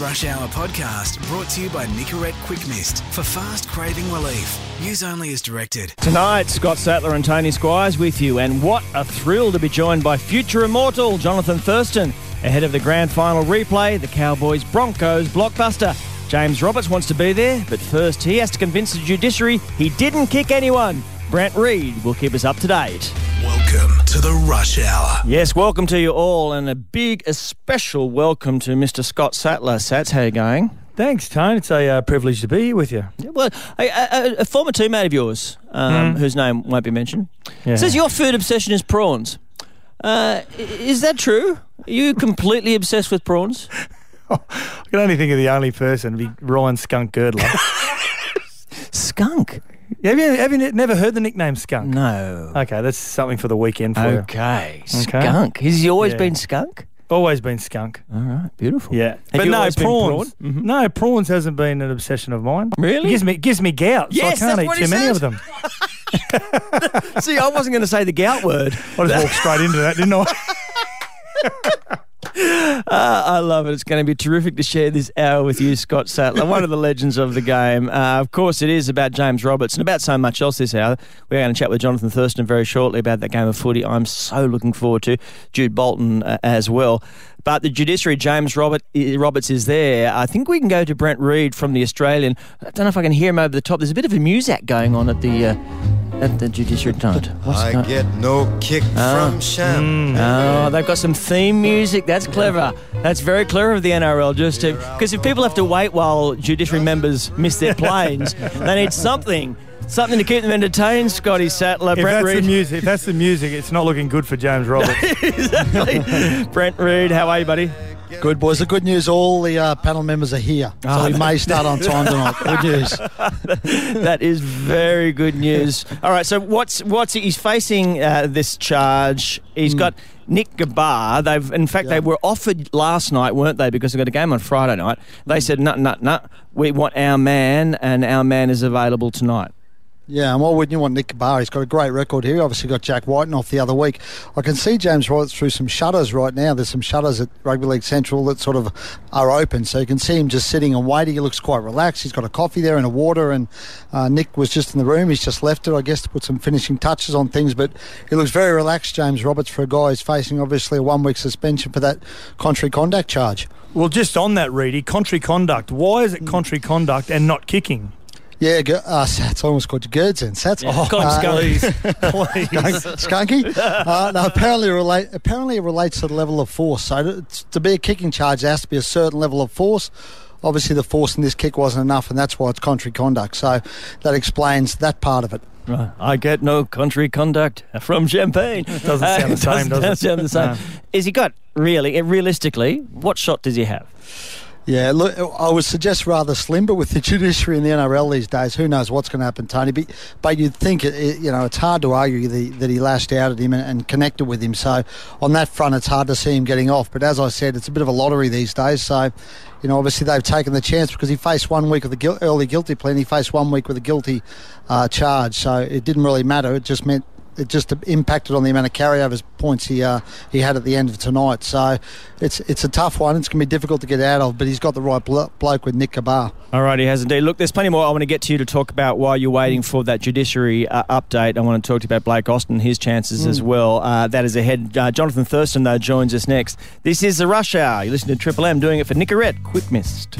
Rush Hour podcast brought to you by Nicorette Quick Mist for fast craving relief. Use only as directed. Tonight, Scott Sattler and Tony Squires with you, and what a thrill to be joined by future immortal Jonathan Thurston ahead of the grand final replay, the Cowboys Broncos blockbuster. James Roberts wants to be there, but first he has to convince the judiciary he didn't kick anyone. Brent Read will keep us up to date. Welcome to the Rush Hour. Yes, welcome to you all, and a big, a special welcome to Mr. Scott Sattler. Sats, how you going? Thanks, Tone. It's a uh, privilege to be here with you. Yeah, Well, a, a, a former teammate of yours, um, whose name won't be mentioned, Yeah. says your food obsession is prawns. Uh, is that true? Are you completely obsessed with prawns? I can only think of the only person to be Ryan Skunk Girdler. Skunk? Have, you, have you never heard the nickname Skunk? No. Okay, that's something for the weekend for you. Okay, skunk. Has he always Yeah. been skunk? Always been skunk. All right, beautiful. Yeah, Have but no prawns. prawn? Mhm. No prawns hasn't been an obsession of mine. Really? It gives me it gives me gout. Yes, so I can't eat too many said. of them. See, I wasn't going to say the gout word. I just walked straight into that, didn't I? Uh, I love it. It's going to be terrific to share this hour with you, Scott Sattler, one of the legends of the game. Uh, of course, it is about James Roberts and about so much else this hour. We're going to chat with Jonathan Thurston very shortly about that game of footy. I'm so looking forward to Jude Bolton uh, as well. But the judiciary, James Robert, Roberts is there. I think we can go to Brent Read from the Australian. I don't know if I can hear him over the top. There's a bit of a muzak going on at the at the judiciary tonight. What's I going- get no kick ah. from hmm. sham. Ah, oh, they've got some theme music. That's clever. That's very clever of the NRL. Just to because if people have to wait while judiciary members miss their planes, they need something, something to keep them entertained. Scotty Sattler, if Brent that's the Read, music, if that's the music, it's not looking good for James Roberts. exactly. Brent Read, how are you, buddy? Good boys. The good news: all the uh, panel members are here, so Oh, we may start on time tonight. Good news. That is very good news. All right, so what's what's he's facing uh, this charge? He's got Nick Ghabar. They've in fact they were offered last night, weren't they? Because they've got a game on Friday night. They said no, no, no. We want our man, and our man is available tonight. Yeah, and why wouldn't you want Nick Ghabar? He's got a great record here. He obviously got Jack Wighton off the other week. I can see James Roberts through some shutters right now. There's some shutters at Rugby League Central that sort of are open, so you can see him just sitting and waiting. He looks quite relaxed. He's got a coffee there and a water, and uh, Nick was just in the room. He's just left it, I guess, to put some finishing touches on things. But he looks very relaxed, James Roberts, for a guy who's facing obviously a one-week suspension for that contrary conduct charge. well, just on that, Reedy, contrary conduct. Why is it contrary conduct and not kicking? Yeah, Ge- uh, Sats I almost called you Gerds then. Sats. Yeah, call him Uh, Skunk. Please, please. Skunky. Uh, no, apparently it relate. Apparently it relates to the level of force. So to, to be a kicking charge, there has to be a certain level of force. Obviously, the force in this kick wasn't enough, and that's why it's contrary conduct. So that explains that part of it. Right. I get no country conduct from Champagne. Doesn't sound the same, does it? Doesn't sound the same. No. Is he got really, realistically, what shot does he have? Yeah, look, I would suggest rather slim, but with the judiciary in the NRL these days, who knows what's going to happen, Tony? But, but you'd think, it, you know, it's hard to argue the, that he lashed out at him and, and connected with him. So on that front, it's hard to see him getting off. But as I said, it's a bit of a lottery these days. So, you know, obviously they've taken the chance because he faced one week with the early guilty plea and he faced one week with a guilty uh, charge. So it didn't really matter. It just meant it just impacted on the amount of carryovers points he uh, he had at the end of tonight. So it's it's a tough one. It's going to be difficult to get out of, but he's got the right blo- bloke with Nick Ghabar. All right, he has indeed. Look, there's plenty more I want to get to you to talk about while you're waiting for that judiciary uh, update. I want to talk to you about Blake Austin, his chances as well. Uh, that is ahead. Uh, Jonathan Thurston, though, joins us next. This is the Rush Hour. You listen to Triple M doing it for Nicorette. Quick Mist.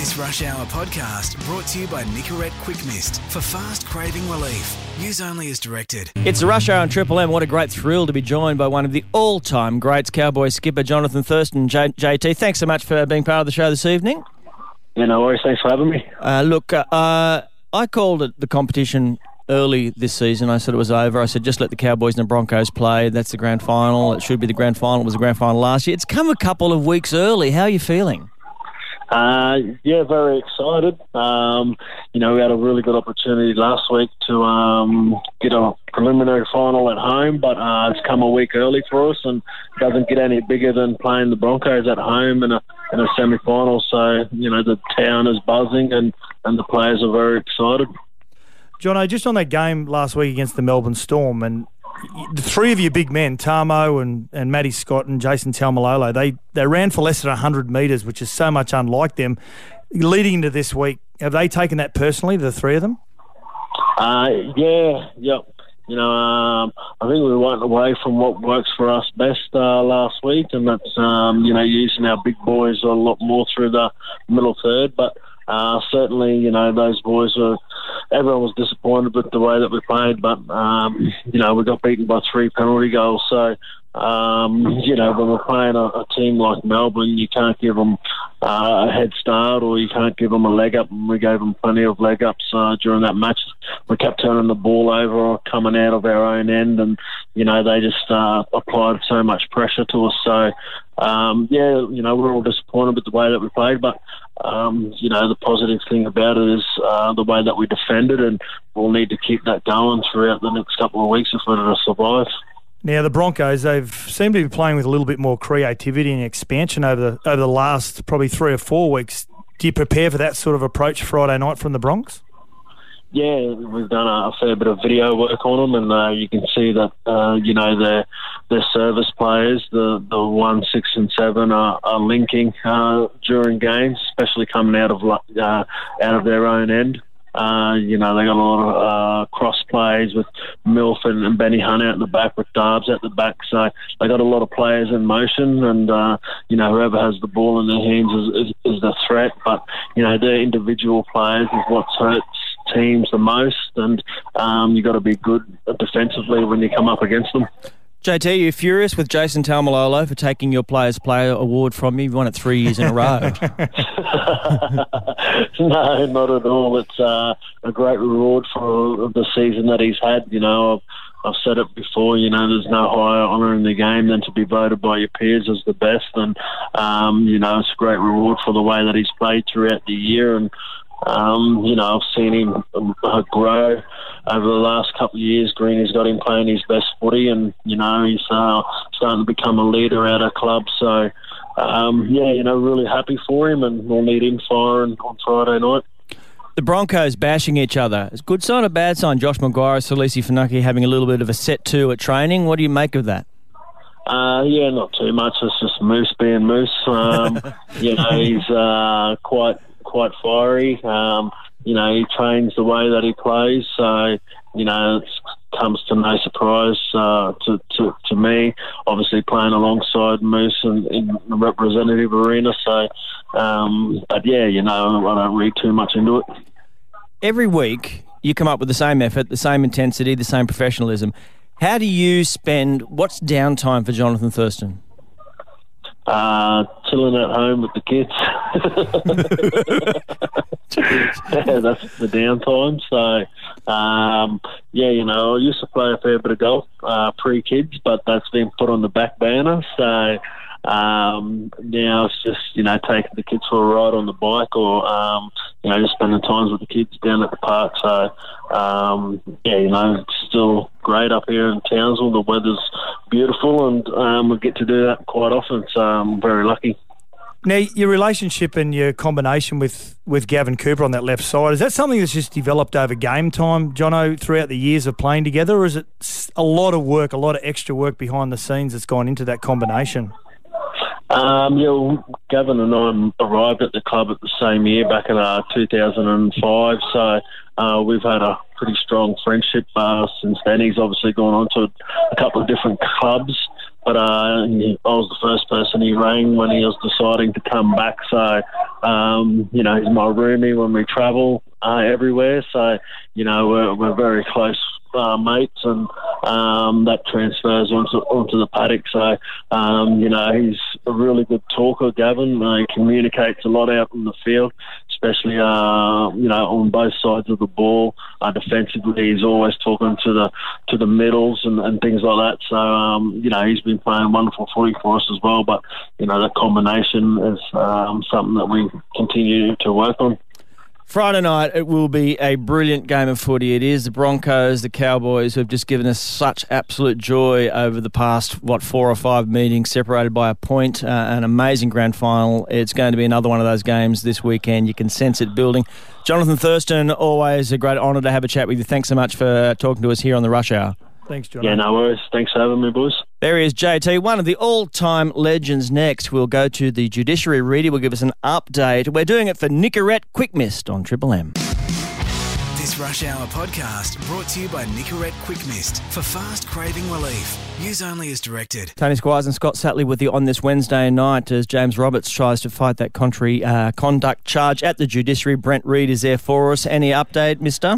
This Rush Hour podcast brought to you by Nicorette Quick Mist for fast craving relief. Use only as directed. It's the Rush Hour on Triple M. What a great thrill to be joined by one of the all-time greats, Cowboy skipper Jonathan Thurston. J- JT, thanks so much for being part of the show this evening. Yeah, no worries. Thanks for having me. Uh, look, uh, uh, I called it the competition early this season. I said it was over. I said just let the Cowboys and the Broncos play. That's the grand final. It should be the grand final. It was the grand final last year. It's come a couple of weeks early. How are you feeling? Uh, yeah, very excited. Um, you know, we had a really good opportunity last week to um, get a preliminary final at home, but uh, it's come a week early for us, and doesn't get any bigger than playing the Broncos at home in a in a semi-final. So you know, the town is buzzing, and and the players are very excited. Jono, just on that game last week against the Melbourne Storm, and the three of your big men, Tamo and, and Matty Scott and Jason Taumalolo, they, they ran for less than 100 metres, which is so much unlike them. Leading into this week, have they taken that personally, the three of them? Uh, yeah, yep. You know, um, I think we went away from what works for us best uh, last week, and that's um, you know using our big boys a lot more through the middle third. But uh, certainly, you know, those boys were. Everyone was disappointed with the way that we played, but um, you know, we got beaten by three penalty goals. So um, you know, when we're playing a, a, team like Melbourne, you can't give them uh, a head start or you can't give them a leg up. And we gave them plenty of leg ups uh, during that match. We kept turning the ball over or coming out of our own end, and you know they just uh, applied so much pressure to us. So um, yeah, you know we're all disappointed with the way that we played, but um, you know the positive thing about it is uh, the way that we defended, and we'll need to keep that going throughout the next couple of weeks if we're to survive. Now the Broncos, they've seemed to be playing with a little bit more creativity and expansion over the over the last probably three or four weeks. Do you prepare for that sort of approach Friday night from the Bronx? Yeah, we've done a, fair bit of video work on them, and uh, you can see that uh, you know their their service players, the the one, six, and seven, are, are linking uh, during games, especially coming out of uh, out of their own end. Uh, you know, they got a lot of uh, cross plays with Milf and, Benny Hunt out in the back with Darbs at the back. So they got a lot of players in motion, and uh, you know, whoever has the ball in their hands is, is, is the threat. But you know, their individual players is what hurts teams the most, and um, you got to be good defensively when you come up against them. JT, you're furious with Jason Taumalolo for taking your Players Player award from you. You've won it three years in a row. no, not at all. It's uh, a great reward for the season that he's had. You know, I've, I've said it before. You know, there's no higher honour in the game than to be voted by your peers as the best, and um, you know, it's a great reward for the way that he's played throughout the year and. Um, you know, I've seen him uh, grow over the last couple of years. Greeny's got him playing his best footy, and you know he's uh, starting to become a leader at our club. So, um, yeah, you know, really happy for him, and we'll need him firing on Friday night. The Broncos bashing each other. It's a good sign or bad sign? Josh McGuire, Salesi Fanuki having a little bit of a set two at training. What do you make of that? Uh, yeah, not too much. It's just Moose being Moose. Um, you know, he's uh, quite quite fiery. Um, you know, he trains the way that he plays. So, you know, it comes to no surprise uh, to, to, to me. Obviously, playing alongside Moose in, in the representative arena. So, um, but yeah, you know, I don't read too much into it. Every week, you come up with the same effort, the same intensity, the same professionalism. How do you spend? What's downtime for Jonathan Thurston? Uh, chilling at home with the kids. yeah, that's the downtime. So, um, yeah, you know, I used to play a fair bit of golf uh, pre kids, but that's been put on the back burner. So, um, now it's just you know taking the kids for a ride on the bike, or um, you know just spending times with the kids down at the park. So um, yeah, you know it's still great up here in Townsville. The weather's beautiful, and um, we get to do that quite often. So I'm very lucky. Now, your relationship and your combination with, with Gavin Cooper on that left side, is that something that's just developed over game time, Jono, throughout the years of playing together, or is it a lot of work, a lot of extra work behind the scenes that's gone into that combination? Um, yeah, Gavin and I arrived at the club at the same year, back in uh, 2005. So uh, we've had a pretty strong friendship uh, since then. He's obviously gone on to a couple of different clubs, but uh, I was the first person he rang when he was deciding to come back. So, um, you know, he's my roomie when we travel uh, everywhere. So, you know, we're, we're very close uh, mates, and um, that transfers onto onto the paddock. So, um, you know, he's a really good talker, Gavin. Uh, he communicates a lot out in the field, especially uh, you know on both sides of the ball. Uh, defensively, he's always talking to the to the middles and, and things like that. So, um, you know, he's been playing wonderful footy for us as well. But you know, that combination is um, something that we continue to work on. Friday night, it will be a brilliant game of footy. It is the Broncos, the Cowboys, who have just given us such absolute joy over the past, what, four or five meetings, separated by a point, uh, an amazing grand final. It's going to be another one of those games this weekend. You can sense it building. Jonathan Thurston, always a great honour to have a chat with you. Thanks so much for talking to us here on the Rush Hour. Thanks, Jonathan. Yeah, no worries. Thanks for having me, boys. There he is, JT, one of the all-time legends. Next, we'll go to the Judiciary Reader. Will give us an update. We're doing it for Nicorette Quick Mist on Triple M. This Rush Hour podcast brought to you by Nicorette Quick Mist for fast craving relief. Use only as directed. Tony Squires and Scott Sattler with you on this Wednesday night as James Roberts tries to fight that contrary uh, conduct charge at the judiciary. Brent Read is there for us. Any update, Mister?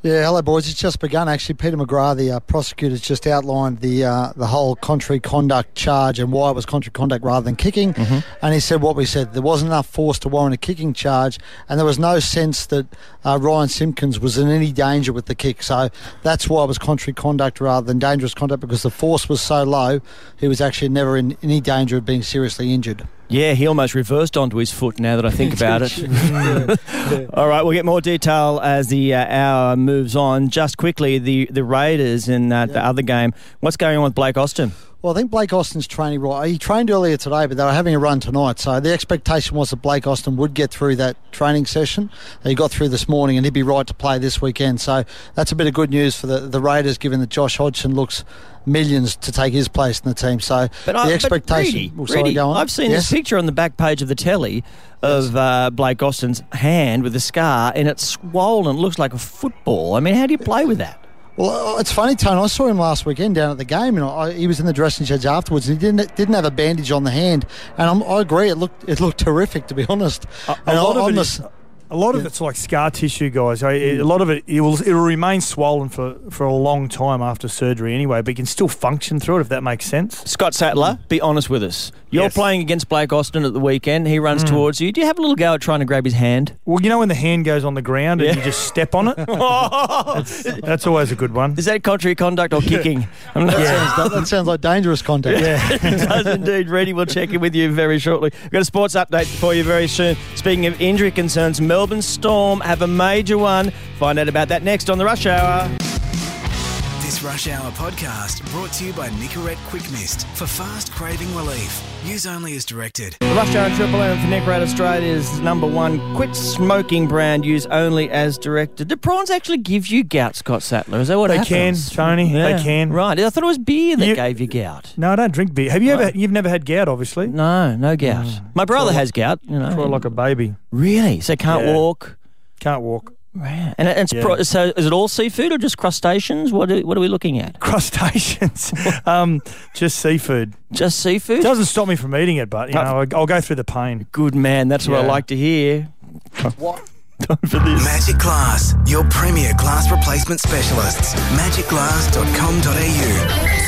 Yeah, hello, boys. It's just begun. Actually, Peter McGrath, the uh, prosecutor's just outlined the uh, the whole contrary conduct charge and why it was contrary conduct rather than kicking. Mm-hmm. And he said what we said: there wasn't enough force to warrant a kicking charge, and there was no sense that uh, Ryan Simpkins was in any danger with the kick. So that's why it was contrary conduct rather than dangerous conduct because the force was so low, he was actually never in any danger of being seriously injured. Yeah, he almost reversed onto his foot now that I think about it. All right, we'll get more detail as the uh, hour moves on. Just quickly, the, the Raiders in uh, the other game. What's going on with Blake Austin? Well, I think Blake Austin's training right. He trained earlier today, but they were having a run tonight. So the expectation was that Blake Austin would get through that training session. He got through this morning, and he'd be right to play this weekend. So that's a bit of good news for the, the Raiders, given that Josh Hodgson looks millions to take his place in the team. So But the I, expectation. But Reedy, sorry, Reedy, go on. I've seen Yes? this picture on the back page of the telly of uh, Blake Austin's hand with a scar, and it's swollen. It looks like a football. I mean, how do you play with that? Well, uh, it's funny, Tony. I saw him last weekend down at the game, and I, he was in the dressing sheds afterwards, and he didn't didn't have a bandage on the hand. And I'm, I agree, it looked it looked terrific, to be honest. A, a and lot I- of I'm it the is, a lot of it's like scar tissue, guys. A lot of it, it will it will remain swollen for, for a long time after surgery anyway, but you can still function through it if that makes sense. Scott Sattler, be honest with us. You're Yes. playing against Blake Austin at the weekend. He runs mm. towards you. Do you have a little go at trying to grab his hand? Well, you know when the hand goes on the ground and you just step on it. Oh! That's always a good one. Is that contrary conduct or kicking? I'm not that, that sounds like dangerous contact. it does indeed. Ready, we'll check in with you very shortly. We've got a sports update for you very soon. Speaking of injury concerns, Melbourne Storm have a major one. Find out about that next on the Rush Hour. This Rush Hour podcast brought to you by Nicorette Quick Mist for fast craving relief. Use only as directed. The Rush Hour Triple M for Nicorette Australia's number one quit smoking brand. Use only as directed. Do prawns actually give you gout, Scott Sattler? Is that what They happens? can, Tony. Yeah. They can. Right. I thought it was beer that You- gave you gout. No, I don't drink beer. Have you ever? You've never had gout, obviously. No, no gout. My brother has gout. You know, Cry like a baby. really. So can't Yeah. walk. Can't walk. Right. And it's Yeah. pro- so is it all seafood or just crustaceans? What are, what are we looking at? Crustaceans. um, just seafood. Just seafood? Doesn't stop me from eating it, but you know, I- I'll go through the pain. Good man. That's what I like to hear. Time for this. Magic Glass, your premier glass replacement specialists. Magicglass.com.au.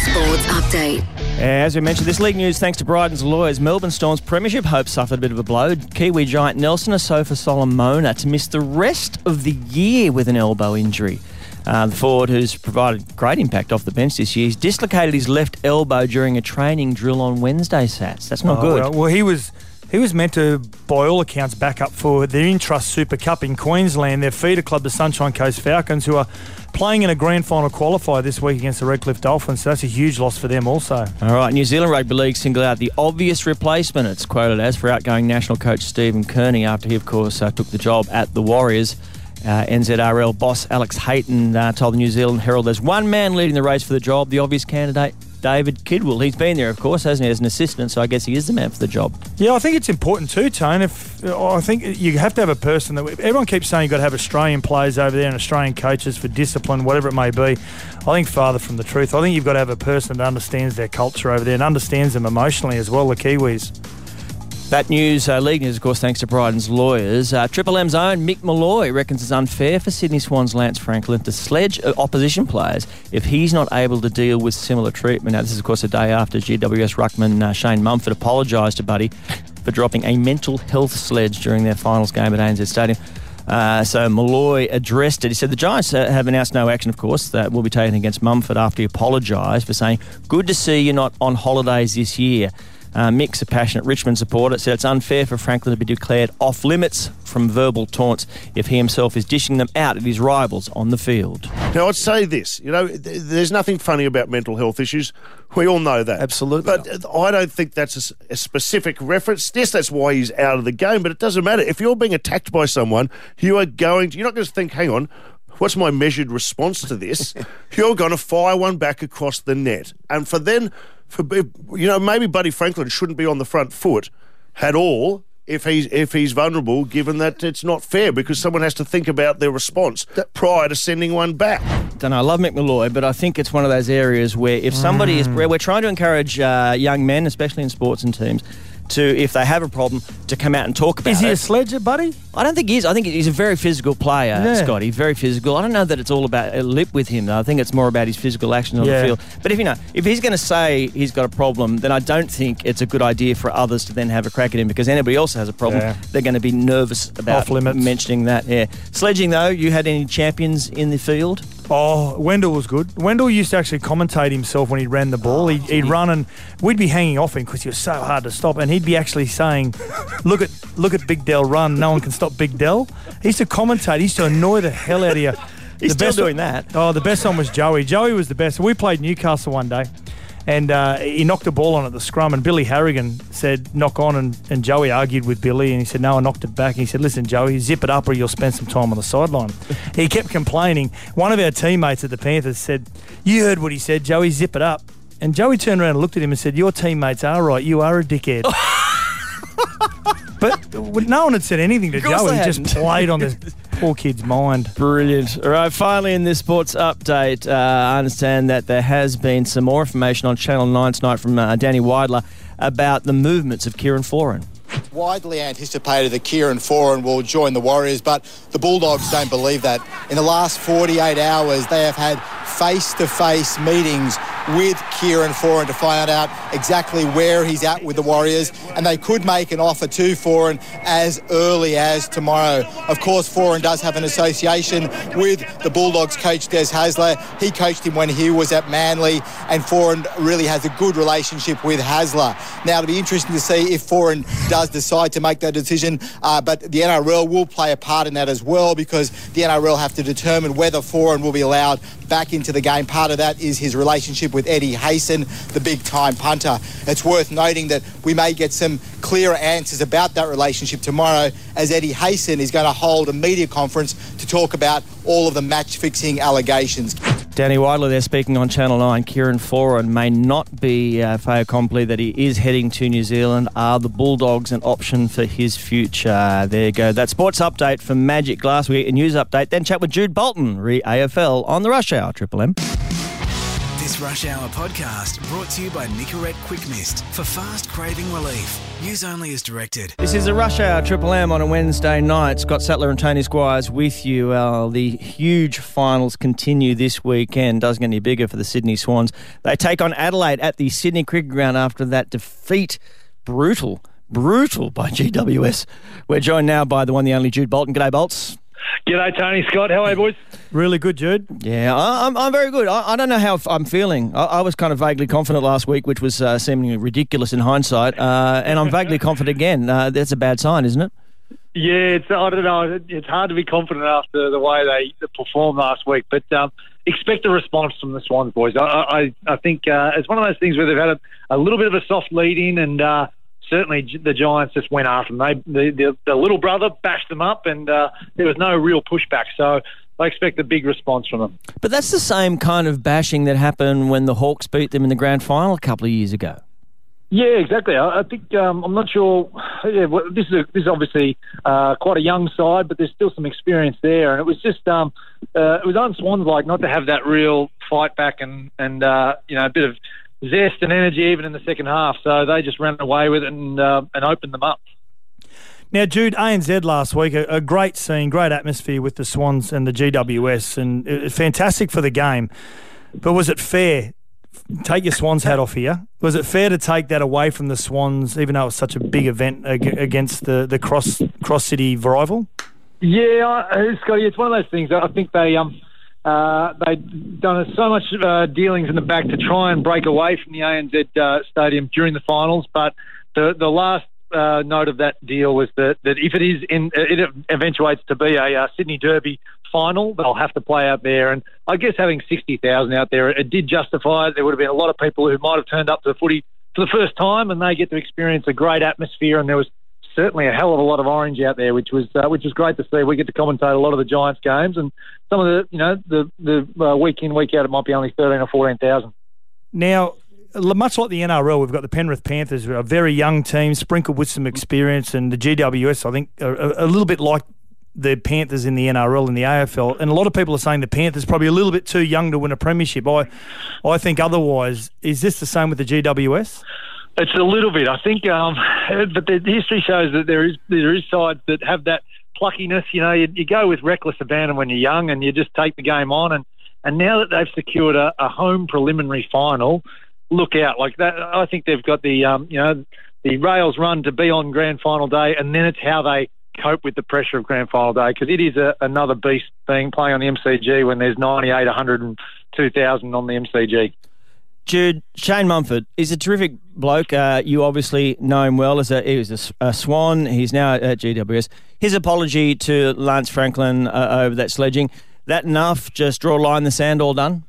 Sports update. As we mentioned, this league news thanks to Bryden's lawyers. Melbourne Storm's premiership hopes suffered a bit of a blow. Kiwi giant Nelson Asofa Solomona to miss the rest of the year with an elbow injury. Uh, the forward, who's provided great impact off the bench this year, he's dislocated his left elbow during a training drill on Wednesday, Sats. That's not Oh, good. Well, well, he was he was meant to, by all accounts, back up for the Intrust Super Cup in Queensland. Their feeder club, the Sunshine Coast Falcons, who are playing in a grand final qualifier this week against the Redcliffe Dolphins. So that's a huge loss for them, also. All right, New Zealand Rugby League singled out the obvious replacement, it's quoted as, for outgoing national coach Stephen Kearney after he, of course, uh, took the job at the Warriors. Uh, NZRL boss Alex Hayton uh, told the New Zealand Herald there's one man leading the race for the job, the obvious candidate, David Kidwell. He's been there, of course, hasn't he, as an assistant, so I guess he is the man for the job. Yeah, I think it's important too, Tone. If I think you have to have a person that everyone keeps saying you've got to have Australian players over there and Australian coaches for discipline, whatever it may be. I think farther from the truth. I think you've got to have a person that understands their culture over there and understands them emotionally as well. The Kiwis. That news, uh, league news, of course, thanks to Bryden's lawyers. Uh, Triple M's own Mick Molloy reckons it's unfair for Sydney Swans Lance Franklin to sledge uh, opposition players if he's not able to deal with similar treatment. Now, this is, of course, a day after GWS ruckman uh, Shane Mumford apologised to Buddy for dropping a mental health sledge during their finals game at ANZ Stadium. Uh, so Molloy addressed it. He said the Giants uh, have announced no action, of course, that will be taken against Mumford after he apologised for saying, "Good to see you're not on holidays this year." Uh, Mick's a passionate Richmond supporter. Said it's unfair for Franklin to be declared off limits from verbal taunts if he himself is dishing them out at his rivals on the field. Now, I'd say this, you know, th- there's nothing funny about mental health issues. We all know that. Absolutely. But I don't think that's a specific reference. Yes, that's why he's out of the game, but it doesn't matter. If you're being attacked by someone, you are going to, you're not going to think, hang on, what's my measured response to this? You're going to fire one back across the net, and for then, for you know, maybe Buddy Franklin shouldn't be on the front foot at all if he's if he's vulnerable, given that it's not fair because someone has to think about their response prior to sending one back. Don't know. I love Mick Molloy, but I think it's one of those areas where if somebody is, we're trying to encourage uh, young men, especially in sports and teams, to if they have a problem, to come out and talk about Is he it. a sledger, buddy? I don't think he is. I think he's a very physical player, Yeah. Scott. He's very physical. I don't know that it's all about a lip with him, though. I think it's more about his physical actions on Yeah. the field. But if you know, if he's going to say he's got a problem, then I don't think it's a good idea for others to then have a crack at him because anybody else has a problem, Yeah. they're going to be nervous about mentioning that. Yeah. Sledging though, you had any champions in the field? Oh, Wendell was good. Wendell used to actually commentate himself when he ran the ball. Oh, he'd, he'd run and we'd be hanging off him because he was so hard to stop. And he'd be actually saying, "Look at look at Big Dell run. No one can stop Big Dell." He used to commentate. He used to annoy the hell out of you. He's The still doing that. Oh, the best one was Joey. Joey was the best. We played Newcastle one day, and uh, he knocked a ball on at the scrum, and Billy Harrigan said, knock on, and, and Joey argued with Billy, and he said, no, I knocked it back. And he said, listen, Joey, zip it up or you'll spend some time on the sideline. he kept complaining. One of our teammates at the Panthers said, you heard what he said, Joey, zip it up. And Joey turned around and looked at him and said, your teammates are right. You are a dickhead. but no one had said anything to Of Joey. He just played on this poor kid's mind. Brilliant. All right, finally in this sports update, uh, I understand that there has been some more information on Channel 9 tonight from uh, Danny Weidler about the movements of Kieran Foran. widely anticipated that Kieran Foran will join the Warriors, but the Bulldogs don't believe that. In the last 48 hours, they have had face-to-face meetings with Kieran Foran to find out exactly where he's at with the Warriors, and they could make an offer to Foran as early as tomorrow. Of course, Foran does have an association with the Bulldogs coach Des Hasler. He coached him when he was at Manly, and Foran really has a good relationship with Hasler. Now, it'll be interesting to see if Foran does decide to make that decision, uh, but the NRL will play a part in that as well because the NRL have to determine whether Foran will be allowed back into the game. Part of that is his relationship with Eddie Hayson, the big time punter. It's worth noting that we may get some clearer answers about that relationship tomorrow as Eddie Hayson is going to hold a media conference to talk about all of the match fixing allegations. Danny Weidler there speaking on Channel 9. Kieran Foran may not be uh, fait accompli that he is heading to New Zealand. Are the Bulldogs an option for his future? There you go. That sports update from Magic Glass. We get a news update. Then chat with Jude Bolton, re AFL on the Rush Hour, Triple M. This Rush Hour podcast brought to you by Nicorette Quick Mist for fast craving relief. Use only as directed. This is a Rush Hour Triple M on a Wednesday night. Scott Sattler and Tony Squires with you. Uh, the huge finals continue this weekend. Doesn't get any bigger for the Sydney Swans. They take on Adelaide at the Sydney Cricket Ground after that defeat. Brutal, brutal by GWS. We're joined now by the one, the only Jude Bolton. G'day, Bolts. G'day, Tony Scott. How are you, boys? Really good, Jude. Yeah, I, I'm, I'm very good. I, I don't know how f- I'm feeling. I, I was kind of vaguely confident last week, which was uh, seemingly ridiculous in hindsight, uh, and I'm vaguely confident again. Uh, that's a bad sign, isn't it? Yeah, it's I don't know. It's hard to be confident after the way they performed last week, but um, expect a response from the Swans boys. I I, I think uh, it's one of those things where they've had a, a little bit of a soft lead in, and uh, certainly the Giants just went after them. They the, the, the little brother bashed them up, and uh, there was no real pushback. So I expect a big response from them. But that's the same kind of bashing that happened when the Hawks beat them in the grand final a couple of years ago. Yeah, exactly. I, I think um, I'm not sure. Yeah, well, this is a, this is obviously uh, quite a young side, but there's still some experience there, and it was just um, uh, it was on Swans like not to have that real fight back and and uh, you know a bit of zest and energy even in the second half. So they just ran away with it and uh, and opened them up. Now, Jude, ANZ last week, a, a great scene, great atmosphere with the Swans and the GWS, and it, was fantastic for the game. But was it fair? Take your Swans hat off here. Was it fair to take that away from the Swans, even though it was such a big event ag- against the, the cross cross city rival? Yeah, I- Scotty, it's one of those things. I think they um uh, they'd done so much uh, dealings in the back to try and break away from the ANZ uh, stadium during the finals, but the the last uh, note of that deal was that, that if it is in it eventuates to be a uh, Sydney Derby final, they'll have to play out there. And I guess having sixty thousand out there, it did justify it. There would have been a lot of people who might have turned up to the footy for the first time, and they get to experience a great atmosphere. And there was certainly a hell of a lot of orange out there, which was uh, which was great to see. We get to commentate a lot of the Giants games, and some of the you know the the uh, week in week out it might be only thirteen or fourteen thousand. Now, much like the NRL, we've got the Penrith Panthers, a very young team, sprinkled with some experience, and the GWS, I think, a little bit like the Panthers in the NRL and the AFL. And a lot of people are saying the Panthers probably a little bit too young to win a premiership. I, I think otherwise. Is this the same with the GWS? It's a little bit, I think, um, but the history shows that there is there is sides that have that pluckiness. You know, you, you go with reckless abandon when you're young, and you just take the game on. And and now that they've secured a, a home preliminary final, look out! Like that, I think they've got the um, you know the rails run to be on grand final day, and then it's how they cope with the pressure of grand final day because it is a, another beast being playing on the MCG when there's 98, 102,000 on the MCG. Jude, Shane Mumford is a terrific bloke. Uh, you obviously know him well as a, he was a, a, Swan. He's now at GWS. His apology to Lance Franklin uh, over that sledging, that enough? Just draw a line in the sand, all done?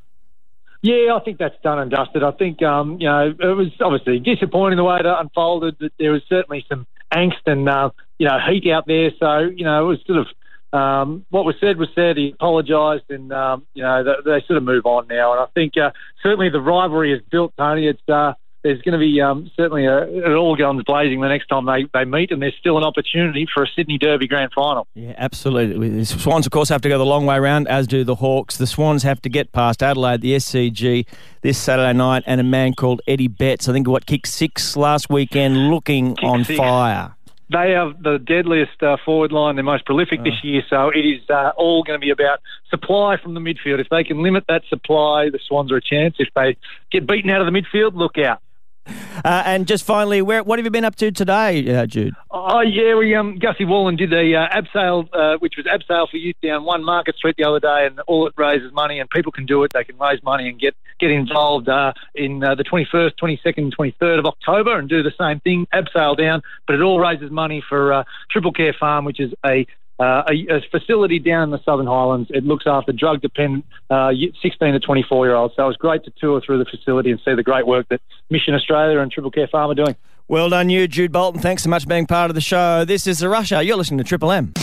Yeah, I think that's done and dusted. I think, um, you know, it was obviously disappointing the way it unfolded. That there was certainly some angst and, uh, you know, heat out there. So, you know, it was sort of um, what was said was said. He apologised, and um, you know they, they, sort of move on now. And I think uh, certainly the rivalry is built, Tony. It's uh, there's going to be um, certainly a, it all guns blazing the next time they, they meet, and there's still an opportunity for a Sydney Derby grand final. Yeah, absolutely. The Swans, of course, have to go the long way round, as do the Hawks. The Swans have to get past Adelaide, the SCG, this Saturday night, and a man called Eddie Betts. I think what kicked six last weekend, looking kick on six. fire. They are the deadliest uh, forward line, the most prolific this year. So it is uh, all going to be about supply from the midfield. If they can limit that supply, the Swans are a chance. If they get beaten out of the midfield, look out. Uh, and just finally, where what have you been up to today, uh, Jude? Oh yeah, we um Gussie Wallen did the uh, abseil, uh, which was abseil for youth down one Market Street the other day, and all it raises money, and people can do it. They can raise money and get get involved uh, in uh, the 21st, 22nd, 23rd of October, and do the same thing, abseil down. But it all raises money for uh, Triple Care Farm, which is a uh, a, a, facility down in the Southern Highlands. It looks after drug dependent uh, 16 to 24 year olds. So it was great to tour through the facility and see the great work that Mission Australia and Triple Care Farm are doing. Well done, you, Jude Bolton. Thanks so much for being part of the show. This is The Rush Hour. You're listening to Triple M.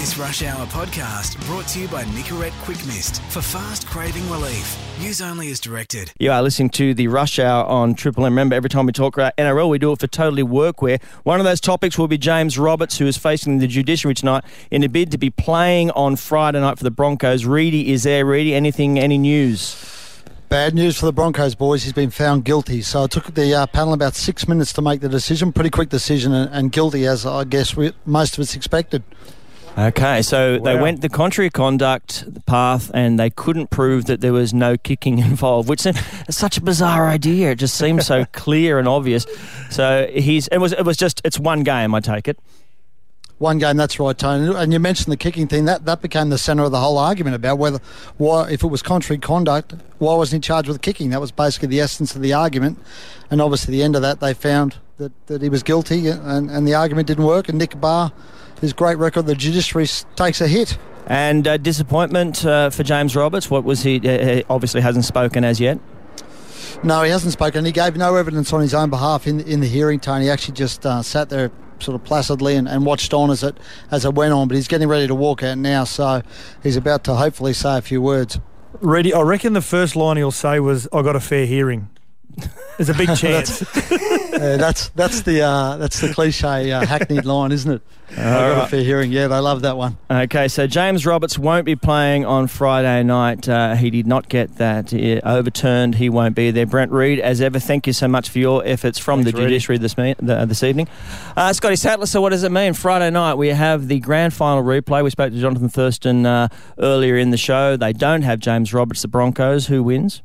This Rush Hour podcast brought to you by Nicorette Quick Mist for fast craving relief. Use only as directed. You are listening to the Rush Hour on Triple M. Remember, every time we talk about NRL, we do it for Totally Workwear. One of those topics will be James Roberts, who is facing the judiciary tonight in a bid to be playing on Friday night for the Broncos. Reedy is there. Reedy, anything, any news? Bad news for the Broncos boys. He's been found guilty. So it took the uh, panel about six minutes to make the decision. Pretty quick decision, and, and guilty as I guess we, most of us expected. Okay, so wow. they went the contrary conduct path and they couldn't prove that there was no kicking involved, which is such a bizarre idea. It just seems so clear and obvious. So he's it was it was just it's one game, I take it. One game, that's right, Tony. And you mentioned the kicking thing. That that became the centre of the whole argument about whether, why, if it was contrary conduct, why wasn't he charged with kicking? That was basically the essence of the argument. And obviously, the end of that, they found that, that he was guilty, and, and the argument didn't work. And Nick Barr his great record, the judiciary takes a hit. And uh, disappointment uh, for James Roberts. What was he? Uh, obviously hasn't spoken as yet. No, he hasn't spoken. He gave no evidence on his own behalf in in the hearing. Tony he actually just uh, sat there sort of placidly and, and, watched on as it as it went on. But he's getting ready to walk out now, so he's about to hopefully say a few words. Ready? I reckon the first line he'll say was, "I got a fair hearing." There's a big chance. uh, that's that's the uh, that's the cliche uh, hackneyed line, isn't it? I got right. a fair hearing. Yeah, they love that one. Okay, so James Roberts won't be playing on Friday night. Uh, he did not get that uh, overturned. He won't be there. Brent Read, as ever, thank you so much for your efforts from Thanks, the judiciary this me- the, this evening. Uh, Scotty Sattler, so what does it mean? Friday night we have the grand final replay. We spoke to Jonathan Thurston earlier in the show. They don't have James Roberts. The Broncos. Who wins?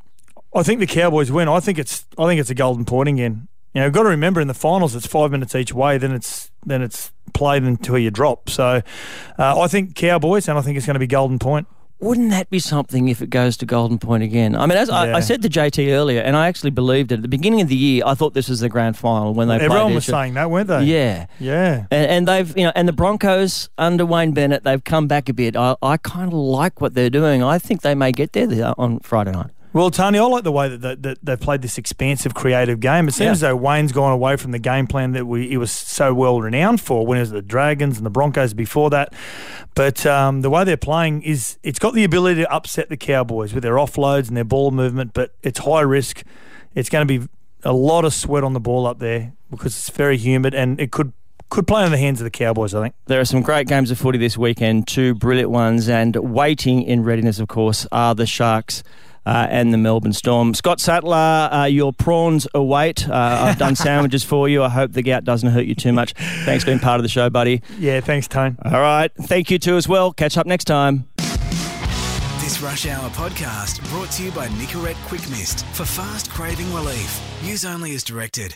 I think the Cowboys win. I think it's I think it's a golden point again. You know, got to remember in the finals it's five minutes each way. Then it's then it's played until you drop. So uh, I think Cowboys, and I think it's going to be golden point. Wouldn't that be something if it goes to Golden Point again? I mean, as yeah. I, I, said to JT earlier, and I actually believed it at the beginning of the year. I thought this was the grand final when they everyone was saying that, weren't they? Yeah, yeah. And, and, they've you know, and the Broncos under Wayne Bennett, they've come back a bit. I, I kind of like what they're doing. I think they may get there on Friday night. Well, Tony, I like the way that, that, that they've played this expansive, creative game. It seems Yeah. as though Wayne's gone away from the game plan that we he was so well renowned for when it was the Dragons and the Broncos before that. But um, the way they're playing is it's got the ability to upset the Cowboys with their offloads and their ball movement, but it's high risk. It's going to be a lot of sweat on the ball up there because it's very humid and it could could play in the hands of the Cowboys. I think. There are some great games of footy this weekend, two brilliant ones, and waiting in readiness, of course, are the Sharks. Uh, and the Melbourne Storm. Scott Sattler, uh, your prawns await. Uh, I've done sandwiches for you. I hope the gout doesn't hurt you too much. Thanks for being part of the show, buddy. Yeah, thanks, Tone. All right. Thank you too as well. Catch up next time. This Rush Hour podcast brought to you by Nicorette Quick Mist for fast craving relief. Use only as directed.